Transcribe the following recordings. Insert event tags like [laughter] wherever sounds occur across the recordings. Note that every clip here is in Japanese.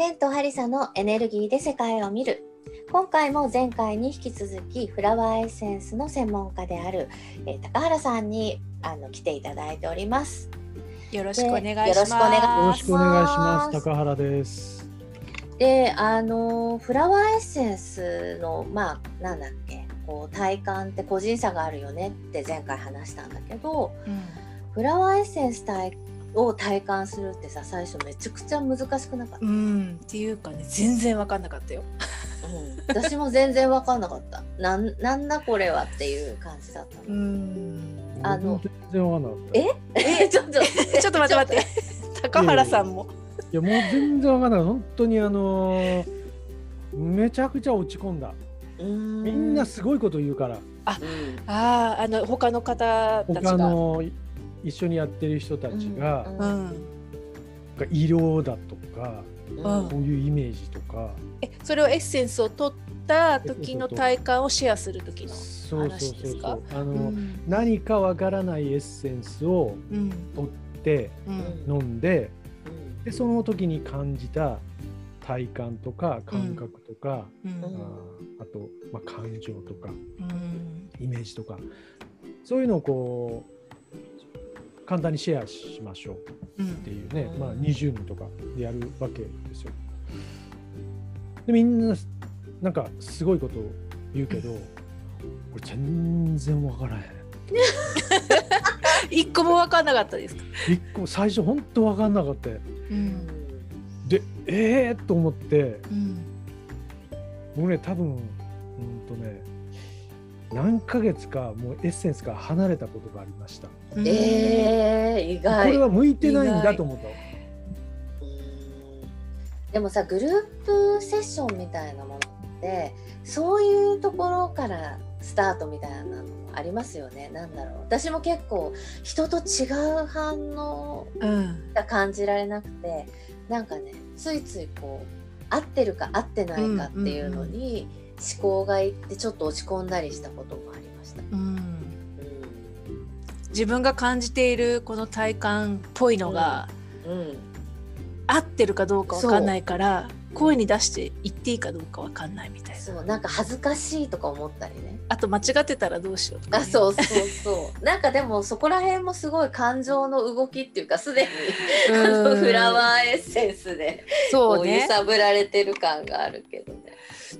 テントハリサのエネルギーで世界を見る。今回も前回に引き続きフラワーエッセンスの専門家である、えー、高原さんにあの来ていただいております。よろしくお願いします。よろしくお願いします。高原です。であのフラワーエッセンスのまあなんだっけこう体感って個人差があるよねって前回話したんだけど、うん、フラワーエッセンス体を体感するってさ最初めちゃくちゃ難しくなかった？うんっていうかね全然分かんなかったよ。うん、私も全然分かんなかった。なんなんだこれはっていう感じだったの。うんあの全然分かんなかった。え？え？[laughs] ちょっと [laughs] ちょっと待って待って。高原さんも。いやもう全然分かんない本当にあのー、めちゃくちゃ落ち込んだ。みんなすごいこと言うから。あ、ああの他の方たちが。他の一緒にやってる人たちが、うん、色だとか、こういうイメージとか。えそれをエッセンスを取った時の体感をシェアする時の話ですか？何かわからないエッセンスを取って飲んで,、でその時に感じた体感とか感覚とか、うん。ああと、まあ、感情とか、イメージとかそういうのをこう簡単にシェアしましょうっていうね、まあ、20人とかでやるわけですよ。でみんななんかすごいこと言うけど、これ全然分からへん。[laughs] 一個も分かんなかったですか？一個最初本当分かんなかった、うん、でええー、と思って、うん、僕ね多分うんとね何ヶ月かもうエッセンスから離れたことがありました。えー、意外。これは向いてないんだと思った。でもさグループセッションみたいなものってそういうところからスタートみたいなのありますよね。なんだろう。私も結構人と違う反応が感じられなくて、うん、なんかねついついこう合ってるか合ってないかっていうのに思考がいってちょっと落ち込んだりしたこともありました。うん、うん、自分が感じているこの体感っぽいのが、うん、合ってるかどうかわかんないから声に出して言っていいかどうかわかんないみたいな。そう。なんか恥ずかしいとか思ったりね。あと間違ってたらどうしようとか、ね、あそうそうそう。なんかでもそこら辺もすごい感情の動きっていうかすでにフラワーエッセンスでそう、ね、揺さぶられてる感があるけどね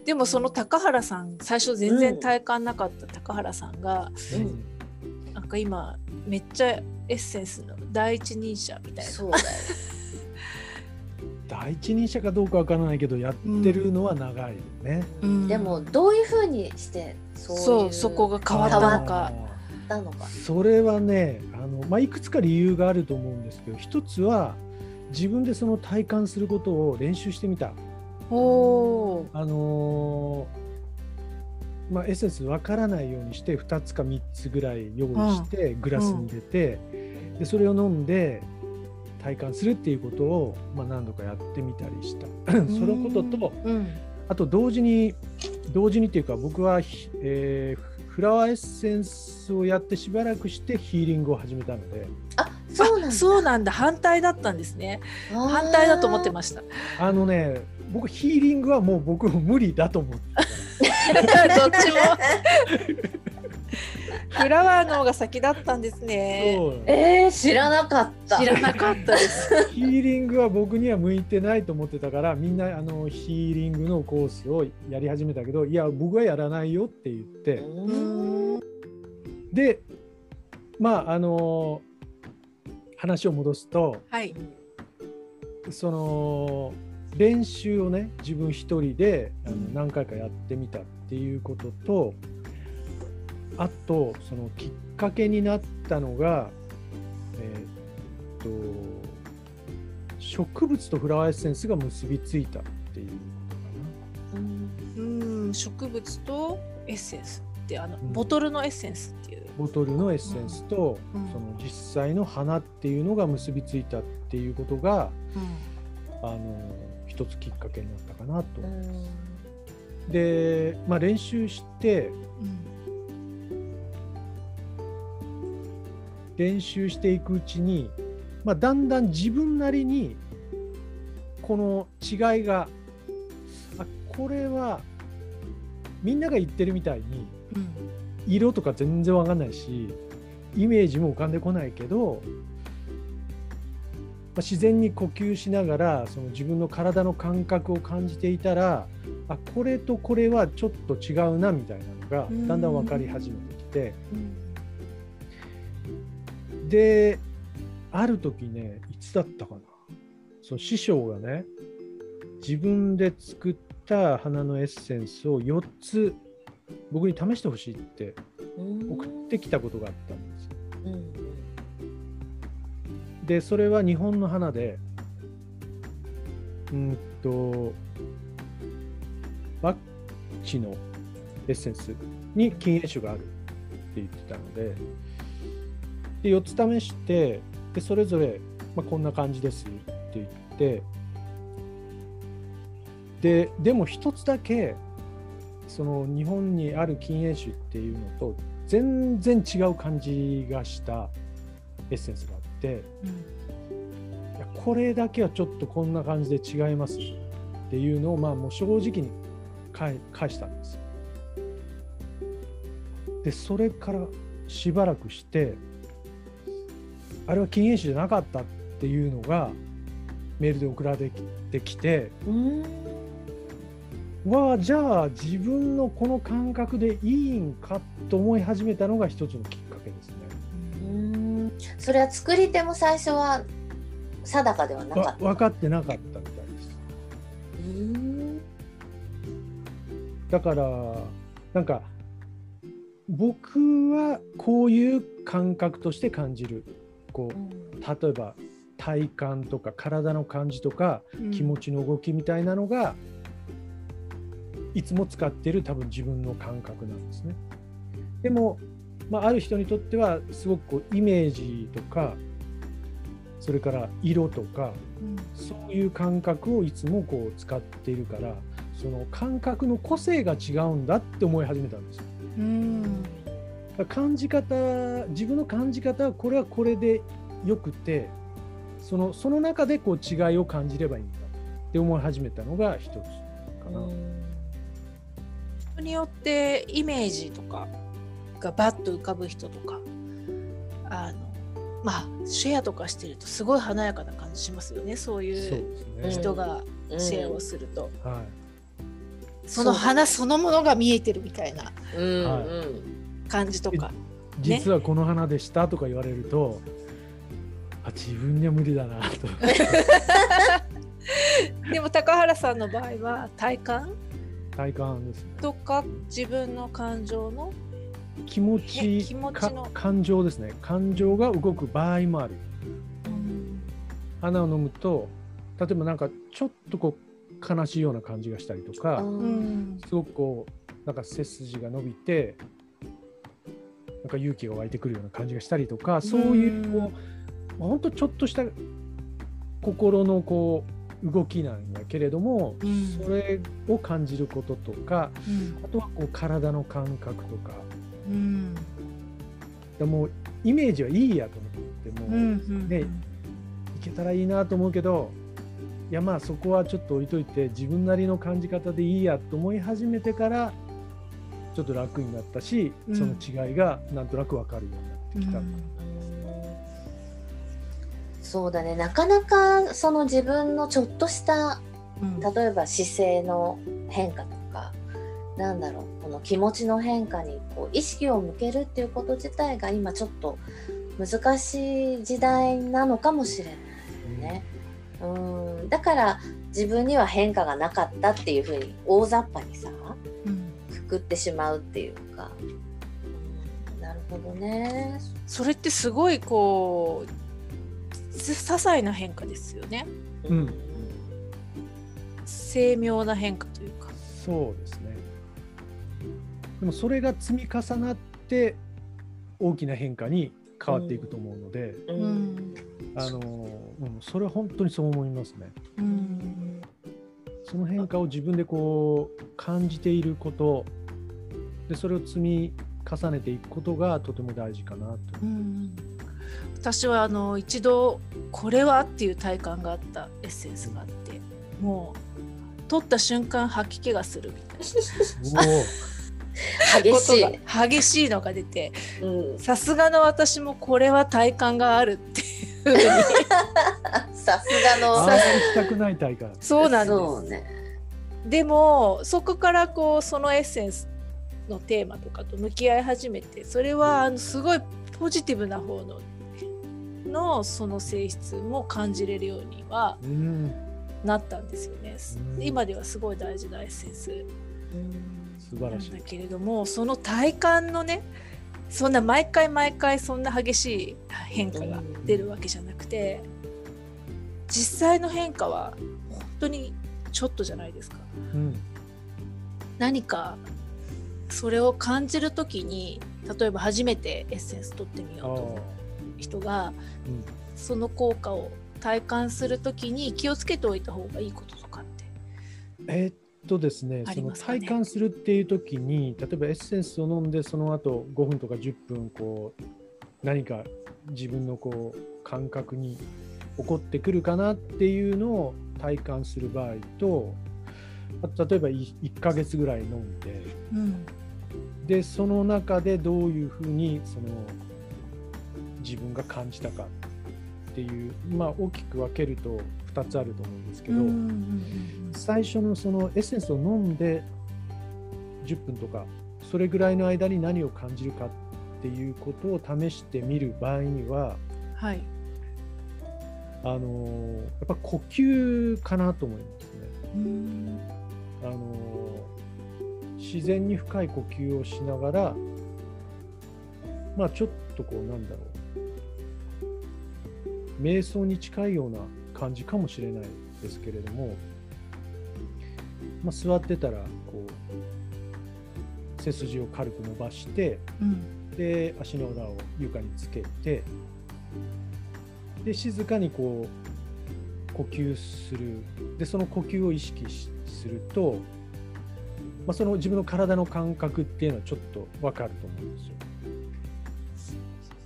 でもその高原さん最初全然体感なかった高原さんが、うん、なんか今めっちゃエッセンスの第一人者みたいな。そうだよ。[laughs] 第一人者かどうかわからないけどやってるのは長いよね、うん、でもどういうふうにしてそうそこが変わったのか。それはねあの、まあ、いくつか理由があると思うんですけど一つは自分でその体感することを練習してみた。おあのー、まあ、エッセンスわからないようにして2つか3つぐらい用意してグラスに入れて、うん、でそれを飲んで体感するっていうことを、まあ、何度かやってみたりした。そのことと、うん、あと同時に同時にっていうか僕は、えー、フラワーエッセンスをやってしばらくしてヒーリングを始めたので。あそうなんだ。そうなんだ。反対だったんですね。反対だと思ってました。あのね僕ヒーリングはもう僕も無理だと思って [laughs] どっちも [laughs] フラワーの方が先だったんですね。えー、知らなかった。知らなかったです。[laughs] ヒーリングは僕には向いてないと思ってたから、みんなあのヒーリングのコースをやり始めたけど、いや僕はやらないよって言って。で、まああの話を戻すと、はい、その練習をね自分一人であの何回かやってみたっていうことと。あとそのきっかけになったのが、えー、っと植物とフラワーエッセンスが結びついたっていうことかな。うん植物とエッセンスってあの、うん、ボトルのエッセンスっていう。ボトルのエッセンスと、うん、その実際の花っていうのが結びついたっていうことが、うん、あの一つきっかけになったかなと思います。で、まあ、練習して、うん練習していくうちに、まあ、だんだん自分なりにこの違いがあこれはみんなが言ってるみたいに、色とか全然わかんないしイメージも浮かんでこないけど、まあ、自然に呼吸しながらその自分の体の感覚を感じていたらあこれとこれはちょっと違うなみたいなのがだんだん分かり始めてきて、である時ねいつだったかな。その師匠がね自分で作った花のエッセンスを4つ僕に試してほしいって送ってきたことがあったんですよ。でそれは日本の花でうんとバッチのエッセンスに禁煙種があるって言ってたのでで4つ試してでそれぞれ、まあ、こんな感じですって言ってででも1つだけその日本にある禁煙種っていうのと全然違う感じがしたエッセンスがあ、うん、いやこれだけはちょっとこんな感じで違いますっていうのをまあもう正直に返したんです。でそれからしばらくしてあれは禁煙種じゃなかったっていうのがメールで送られてきて。はじゃあ自分のこの感覚でいいんかと思い始めたのが一つのきっかけですね。うんそれは作り手も最初は定かではなかった？分かってなかったみたいです。うんだからなんか僕はこういう感覚として感じる。こう例えば体感とか体の感じとか気持ちの動きみたいなのが、うんいつも使ってる多分自分の感覚なんですね。でも、まあ、ある人にとってはすごくこうイメージとかそれから色とか、うん、そういう感覚をいつもこう使っているからその感覚の個性が違うんだって思い始めたんですよ。うん感じ方自分の感じ方はこれはこれでよくてそのその中でこう違いを感じればいいんだって思い始めたのが一つかな。によってイメージとかがバッと浮かぶ人とかあのまあシェアとかしてるとすごい華やかな感じしますよね。そういう人がシェアをすると。うんうんはい。その花そのものが見えてるみたいな感じとか、実はこの花でしたとか言われると、あ自分には無理だなと。[laughs] でも高原さんの場合は体感？体感です、ね、とか自分の感情の気持ち気持ちの。感情ですね。感情が動く場合もある、うん、花を飲むと例えばなんかちょっとこう悲しいような感じがしたりとか、うん、すごくこうなんか背筋が伸びてなんか勇気が湧いてくるような感じがしたりとかそういうこう、うん、ほんとちょっとした心のこう動きなんやけれども、うん、それを感じることとか、うん、あとはこう体の感覚とか、うん、でもイメージはいいやと思っても、うん、ねいけたらいいなと思うけどいやまあそこはちょっと置いといて自分なりの感じ方でいいやと思い始めてからちょっと楽になったし、その違いがなんとなく分かるようになってきた。そうだね。なかなかその自分のちょっとした、うん、例えば姿勢の変化とかなんだろうこの気持ちの変化にこう意識を向けるっていうこと自体が今ちょっと難しい時代なのかもしれないね。うんだから自分には変化がなかったっていうふうに大雑把にさ、うん、くくってしまうっていうか、うん、なるほどね。それってすごいこう些細な変化ですよね。うん。精妙な変化というか。そうですね。でもそれが積み重なって大きな変化に変わっていくと思うので、うん、あの、うん、それは本当にそう思いますね。うん、その変化を自分でこう感じていることでそれを積み重ねていくことがとても大事かなと。うん私はあの一度これはっていう体感があったエッセンスがあってもう取った瞬間吐き気がするみたいな。[laughs] 激しい。激しいのが出てさすがの私もこれは体感があるっていうさすがの。あ行きたくない体感。そうなんです、ね、でもそこからこうそのエッセンスのテーマとかと向き合い始めてそれはあのすごいポジティブな方ののその性質も感じれるようにはなったんですよね。今ではすごい大事なエッセンス。素晴らしい。だけれどもその体感のねそんな毎回毎回そんな激しい変化が出るわけじゃなくて実際の変化は本当にちょっとじゃないですか。うん、何かそれを感じる時に例えば初めてエッセンス取ってみようと思う人が、うん、その効果を体感する時に気をつけておいた方がいいこととかって。えー、とですね、ね、その体感するっていう時に例えばエッセンスを飲んでその後5分とか10分こう何か自分のこう感覚に起こってくるかなっていうのを体感する場合と例えば 1, 1ヶ月ぐらい飲んで、うん、でその中でどういうふうにその自分が感じたかっていうまあ大きく分けると2つあると思うんですけど、最初のそのエッセンスを飲んで10分とかそれぐらいの間に何を感じるかっていうことを試してみる場合には、はい、あのやっぱ呼吸かなと思いますね。あの自然に深い呼吸をしながらまあちょっとこうなんだろう。瞑想に近いような感じかもしれないですけれども、まあ、座ってたらこう背筋を軽く伸ばして、うん、で足の裏を床につけてで静かにこう呼吸する。でその呼吸を意識すると、まあ、その自分の体の感覚っていうのはちょっと分かると思うんですよ。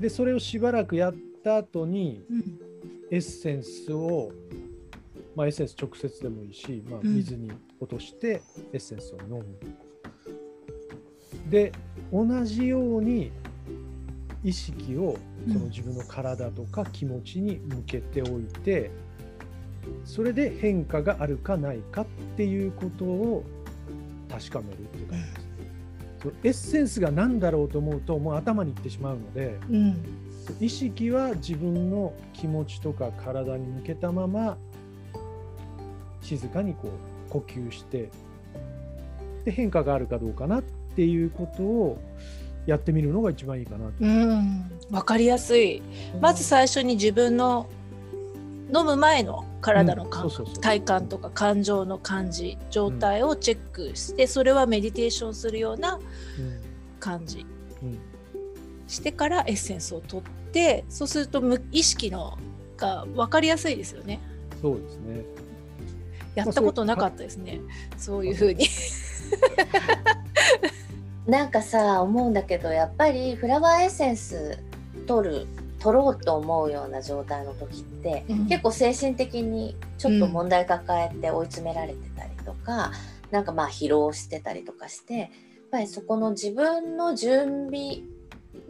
でそれをしばらくやった後に、うんエッセンスを、まあ、エッセンス直接でもいいし、まあ、水に落としてエッセンスを飲む。うん、で同じように意識をその自分の体とか気持ちに向けておいて、それで変化があるかないかっていうことを確かめるっていう感じです。エッセンスが何だろうと思うともう頭にいってしまうので、うん、意識は自分の気持ちとか体に向けたまま静かにこう呼吸してで変化があるかどうかなっていうことをやってみるのが一番いいかなと。うん。分かりやすい。まず最初に自分の飲む前の体の感覚、体感とか感情の感じ状態をチェックして、それはメディテーションするような感じ。うんしてからエッセンスを取ってそうすると無意識のが分かりやすいですよね。そうですねやったことなかったですね、まあ、そういうふうに。[laughs] なんかさ思うんだけどやっぱりフラワーエッセンス取る取ろうと思うような状態の時って、うん、結構精神的にちょっと問題抱えて追い詰められてたりとか、うん、なんかまあ疲労してたりとかしてやっぱりそこの自分の準備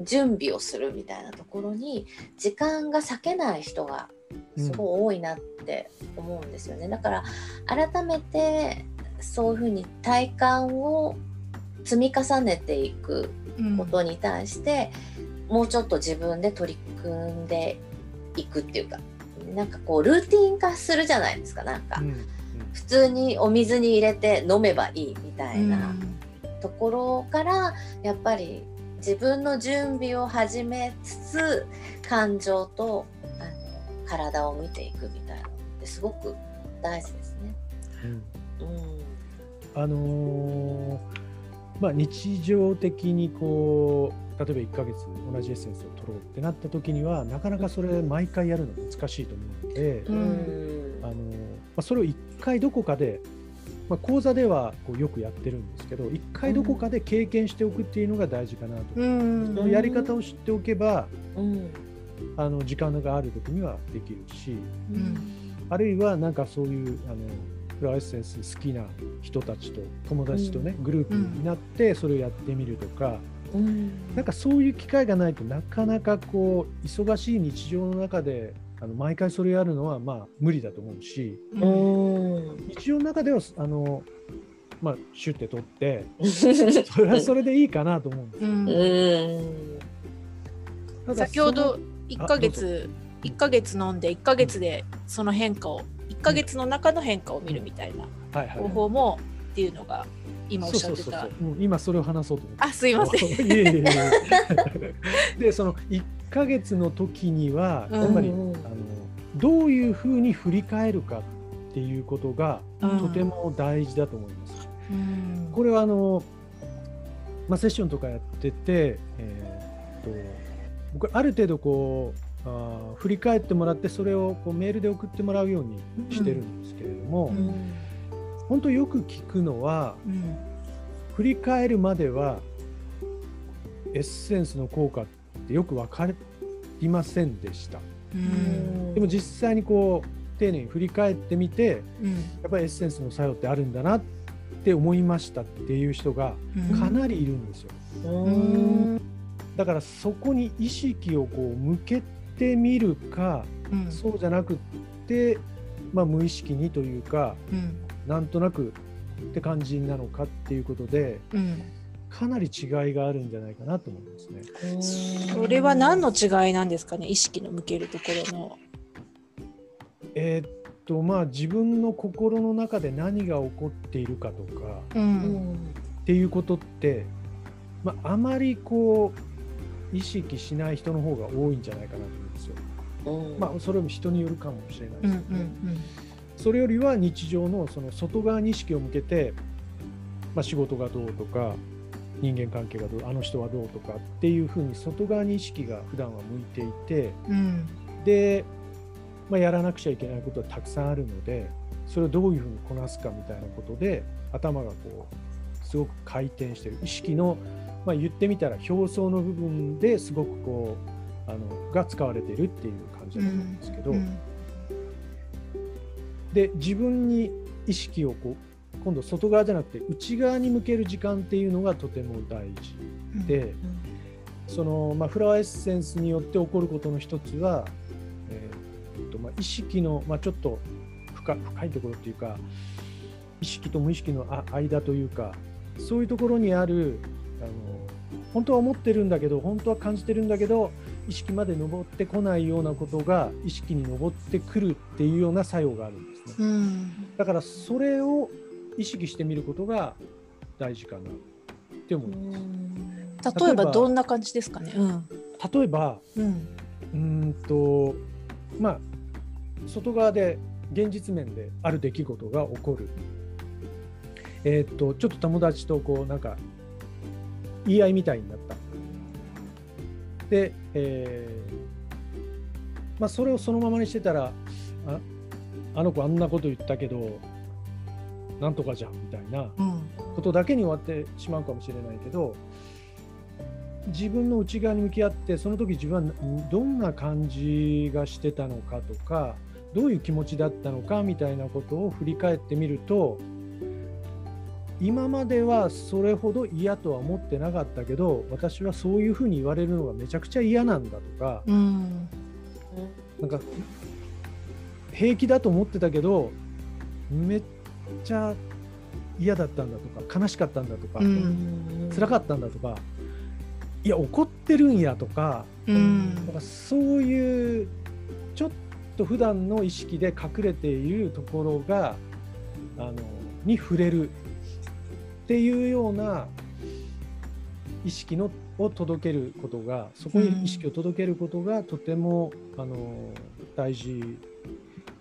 準備をするみたいなところに時間が割けない人がすごい多いなって思うんですよね、だから改めてそういうふうに体感を積み重ねていくことに対して、うん、もうちょっと自分で取り組んでいくっていうかなんかこうルーティン化するじゃないですかなんか、うん、普通にお水に入れて飲めばいいみたいなところからやっぱり自分の準備を始めつつ感情とあの体を見ていくみたいなのってすごく大事ですね。うん、うん、あのー、まあ、日常的にこう例えば1ヶ月同じエッセンスを取ろうってなった時にはなかなかそれ毎回やるの難しいと思うので、うん、あのまあ、それを1回どこかでまあ、講座ではこうよくやってるんですけど一回どこかで経験しておくっていうのが大事かなと、うん、そのやり方を知っておけば、うん、あの時間がある時にはできるし、うん、あるいはなんかそういうあのフラワーエッセンス好きな人たちと友達とね、グループになってそれをやってみるとか、うん、なんかそういう機会がないとなかなかこう忙しい日常の中であの毎回それやるのはまあ無理だと思うし、うん、日常の中ではあのまあ、シュッて取って [laughs] それはそれでいいかなと思うんです、うん、先ほど1ヶ月1ヶ月飲んで1ヶ月でその変化を1ヶ月の中の変化を見るみたいな方法もっていうのが今おっしゃってた。今それを話そうと思って。あすいません。[laughs] いえいえいえ。[laughs] でその1ヶ月の時にはやっぱり、うん、あのどういうふうに振り返るかっていうことがとても大事だと思います。うん、これはあの、まあ、セッションとかやってて、えー、っと僕ある程度こうあ振り返ってもらってそれをこうメールで送ってもらうようにしてるんですけれども、うん、本当よく聞くのは、うん、振り返るまではエッセンスの効果ってよく分かりませんでした。うん、でも実際にこう丁寧に振り返ってみて、やっぱりエッセンスの作用ってあるんだなって思いましたっていう人がかなりいるんですよ。だからそこに意識をこう向けてみるか、うん、そうじゃなくって、まあ、無意識にというか、うん、なんとなくって感じなのかっていうことで、うん、かなり違いがあるんじゃないかなと思いますね。それは何の違いなんですかね意識の向けるところの。えー、っとまあ自分の心の中で何が起こっているかとか、うん、っていうことって、まあ、あまりこう意識しない人の方が多いんじゃないかなとですよ。まあ、それも人によるかもしれないですけどね。それよりは日常のその外側に意識を向けて、まあ、仕事がどうとか人間関係がどうあの人はどうとかっていうふうに外側に意識が普段は向いていて、うん、で、まあ、やらなくちゃいけないことはたくさんあるのでそれをどういうふうにこなすかみたいなことで頭がこうすごく回転してる。意識の、まあ、言ってみたら表層の部分ですごくこうあのが使われているっていう感じだと思うんですけど、うん。うん、で自分に意識をこう今度外側じゃなくて内側に向ける時間っていうのがとても大事で、うん、そのまあ、フラワーエッセンスによって起こることの一つは、えーとまあ、意識の、まあ、ちょっと深深いところっていうか意識と無意識の間というかそういうところにあるあの本当は思ってるんだけど本当は感じてるんだけど意識まで上ってこないようなことが意識に上ってくるっていうような作用があるんですね。うん、だからそれを意識してみることが大事かなって思います。例えばどんな感じですかね？うん、例えば、うん、うんとまあ外側で現実面である出来事が起こる。えー、っとちょっと友達とこうなんか言い合いみたいになった。で、えーまあ、それをそのままにしてたらああの子あんなこと言ったけどなんとかじゃんみたいなことだけに終わってしまうかもしれないけど自分の内側に向き合ってその時自分はどんな感じがしてたのかとかどういう気持ちだったのかみたいなことを振り返ってみると今まではそれほど嫌とは思ってなかったけど私はそういうふうに言われるのがめちゃくちゃ嫌なんだとか、うん、なんか平気だと思ってたけどめっちゃ嫌だったんだとか悲しかったんだとか、うん、辛かったんだとかいや怒ってるんやとか,、うん、かそういうちょっと普段の意識で隠れているところがあのに触れるっていうような意識のを届けることがそこに意識を届けることがとても、うん、あの大事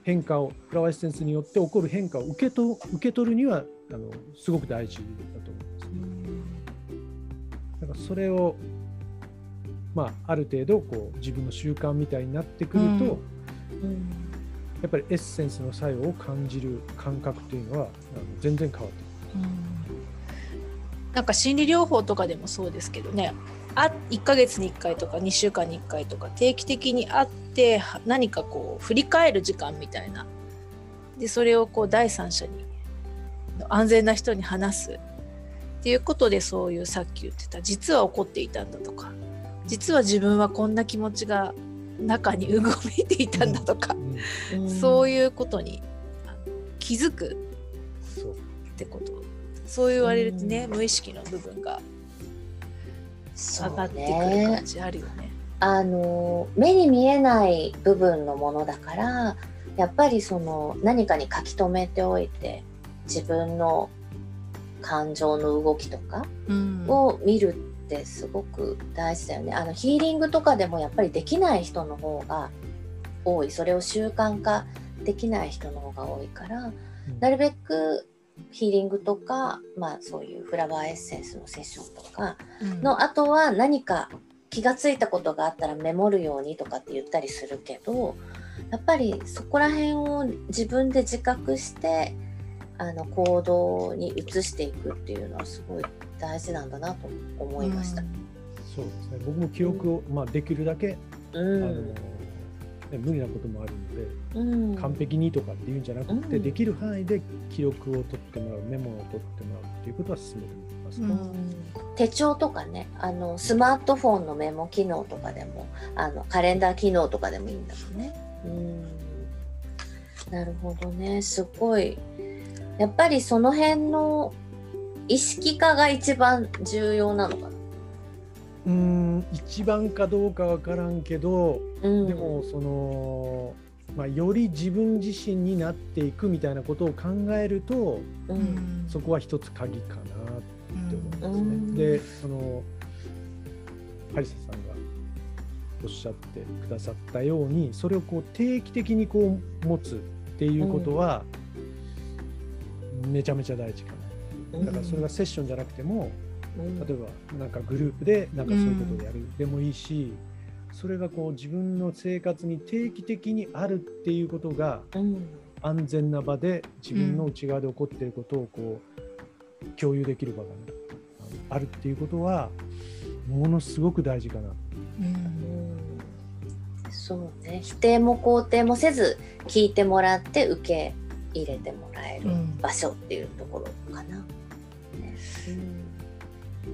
変化をフラワーエッセンスによって起こる変化を受けと受け取るにはあのすごく大事だと思います、ね。だからそれを、まあ、ある程度こう自分の習慣みたいになってくると、うんうん、やっぱりエッセンスの作用を感じる感覚というのはあの全然変わってくる。うんなんか心理療法とかでもそうですけどねあ1ヶ月に1回とか2週間に1回とか定期的に会って何かこう振り返る時間みたいな。でそれをこう第三者に安全な人に話すっていうことでそういうさっき言ってた実は怒っていたんだとか。実は自分はこんな気持ちが中にうごめいていたんだとか、うん、そういうことに気づく。ってこと。そう言われるとね、うん、無意識の部分が上がってくる感じあるよね。あの目に見えない部分のものだからやっぱりその何かに書き留めておいて自分の感情の動きとかを見るってすごく大事だよね。あのヒーリングとかでもやっぱりできない人の方が多い。それを習慣化できない人の方が多いから、なるべくヒーリングとか、まあ、そういうフラワーエッセンスのセッションとかの、後は何か気が付いたことがあったらメモるようにとかって言ったりするけどやっぱりそこら辺を自分で自覚してあの行動に移していくっていうのはすごい大事なんだなと思いました。うん、そうですね。僕も記憶を、まあ、できるだけ、うん、あの無理なこともあるので、うん、完璧にとかっていうんじゃなくて、できる範囲で記録を取ってもらうメモを取ってもらうっていうことは進めてます、手帳とかねあのスマートフォンのメモ機能とかでもあのカレンダー機能とかでもいいんだもんね。うん。なるほどね。すごい。やっぱりその辺の意識化が一番重要なのかな。うん一番かどうかわからんけど、うん、でもその、まあ、より自分自身になっていくみたいなことを考えると、うん、そこは一つ鍵かなって思うんですね。でそのハリサさんがおっしゃってくださったようにそれをこう定期的にこう持つっていうことは、めちゃめちゃ大事かな。だからそれがセッションじゃなくても、例えばなんかグループでなんかそういうことをやるでもいいし、それがこう自分の生活に定期的にあるっていうことが、安全な場で自分の内側で起こっていることをこう共有できる場が、ね、あるっていうことはものすごく大事かな。うんそうね否定も肯定もせず聞いてもらって受け入れてもらえる場所っていうところかな。ねうん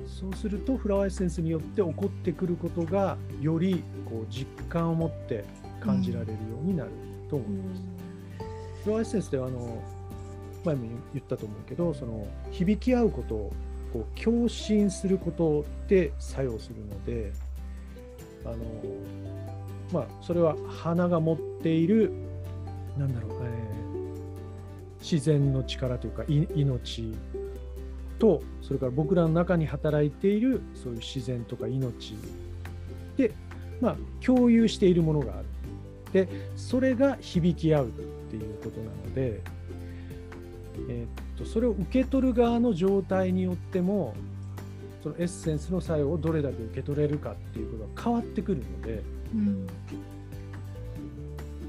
そうするとフラワーエッセンスによって起こってくることがよりこう実感を持って感じられるようになると思います。うん、フラワーエッセンスではあの前も言ったと思うけどその響き合うことをこう共振することで作用するのであのまあそれは花が持っているなんだろう、えー、自然の力というかい命とそれから僕らの中に働いているそういう自然とか命で、まあ、共有しているものがある。でそれが響き合うっていうことなので、えー、っとそれを受け取る側の状態によってもそのエッセンスの作用をどれだけ受け取れるかっていうことが変わってくるので、うん、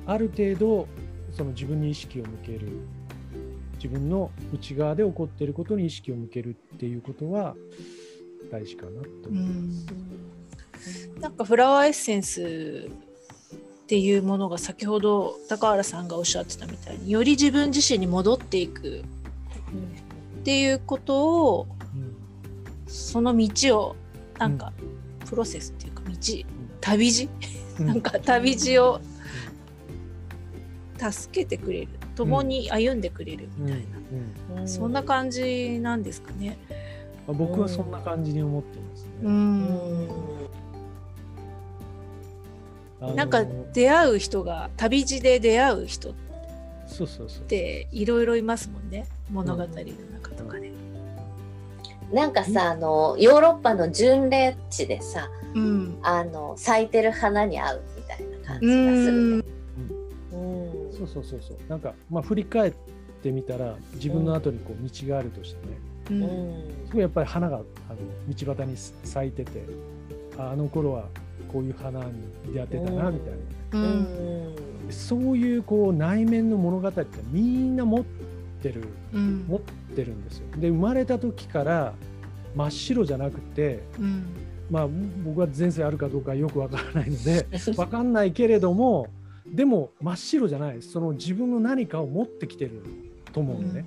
ある程度その自分に意識を向ける。自分の内側で起こっていることに意識を向けるっていうことは大事かなと思います。なんかフラワーエッセンスっていうものが先ほど高原さんがおっしゃってたみたいにより自分自身に戻っていくっていうことを、うん、その道をなんかプロセスっていうか道、旅路、なんか旅路を助けてくれる。共に歩んでくれるみたいな、そんな感じなんですかね。僕はそんな感じに思ってますね。うんなんか出会う人が旅路で出会う人っていろいろいますもんね。物語の中とかで。なんかさあのヨーロッパの巡礼地でさ、うん、あの咲いてる花に合うみたいな感じがするね。そうそうそうそう。なんかまあ振り返ってみたら自分の後にこう道があるとしてね、うん、すごいやっぱり花があの道端に咲いててあの頃はこういう花に出会ってたなみたいな、うん、そういうこう内面の物語ってみんな持ってる、うん、持ってるんですよ。で生まれた時から真っ白じゃなくて、まあ僕は前世あるかどうかよくわからないので [laughs] わかんないけれどもでも真っ白じゃない。その自分の何かを持ってきてると思うのね、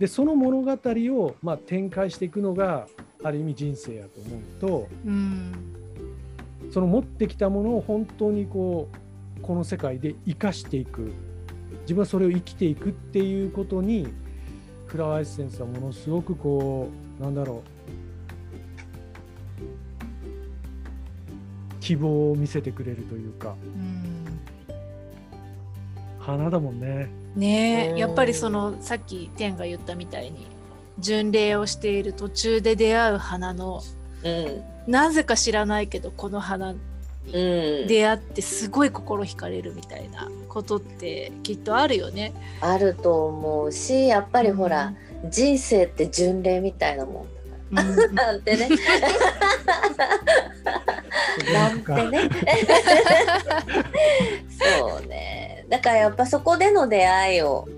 でその物語を、まあ、展開していくのがある意味人生やと思うと、うん、その持ってきたものを本当にこうこの世界で生かしていく。自分はそれを生きていくっていうことにフラワーエッセンスはものすごくこうなんだろう。希望を見せてくれるというか、うん、花だもんね。ねやっぱりそのさっき天が言ったみたいに巡礼をしている途中で出会う花の、うん、なぜか知らないけどこの花に出会ってすごい心惹かれるみたいなことってきっとあるよね。あると思うしやっぱりほら、うん、人生って巡礼みたいなもん [laughs] なんてね。[laughs] なんてね。[laughs] そうね。だからやっぱそこでの出会いを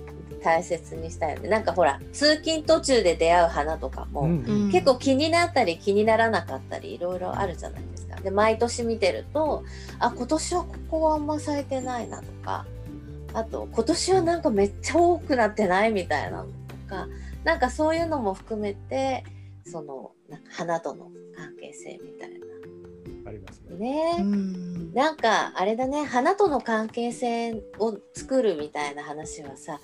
大切にしたいよね。なんかほら通勤途中で出会う花とかも、うん、結構気になったり気にならなかったりいろいろあるじゃないですか。で毎年見てるとあ今年はここはあんま咲いてないなとかあと今年はなんかめっちゃ多くなってないみたいなのとかなんかそういうのも含めてそのなんか花との関係性みたいな。ありますね。ねなんかあれだね花との関係性を作るみたいな話はさ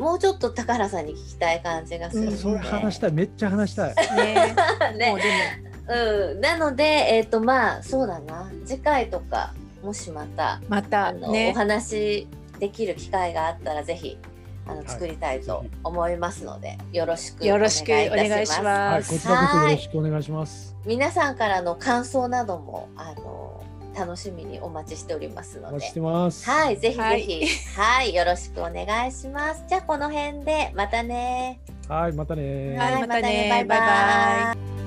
もうちょっと高原さんに聞きたい感じがする、ね、うん、それ話したい。めっちゃ話したい。[laughs] ね。[laughs] ね。うん、なのでえっ、ー、とまあそうだな。次回とかもしまたまた、ね、お話できる機会があったらぜひあの作りたいと思いますので、はい、よろしくよろしくお願いします。はい、こちらこそよろしくお願いします。皆さんからの感想などもあの楽しみにお待ちしておりますので、はい、ぜひぜひ、はい、はい、よろしくお願いします。じゃあこの辺でまたね。はい、またね。はい、またね。バイバイ。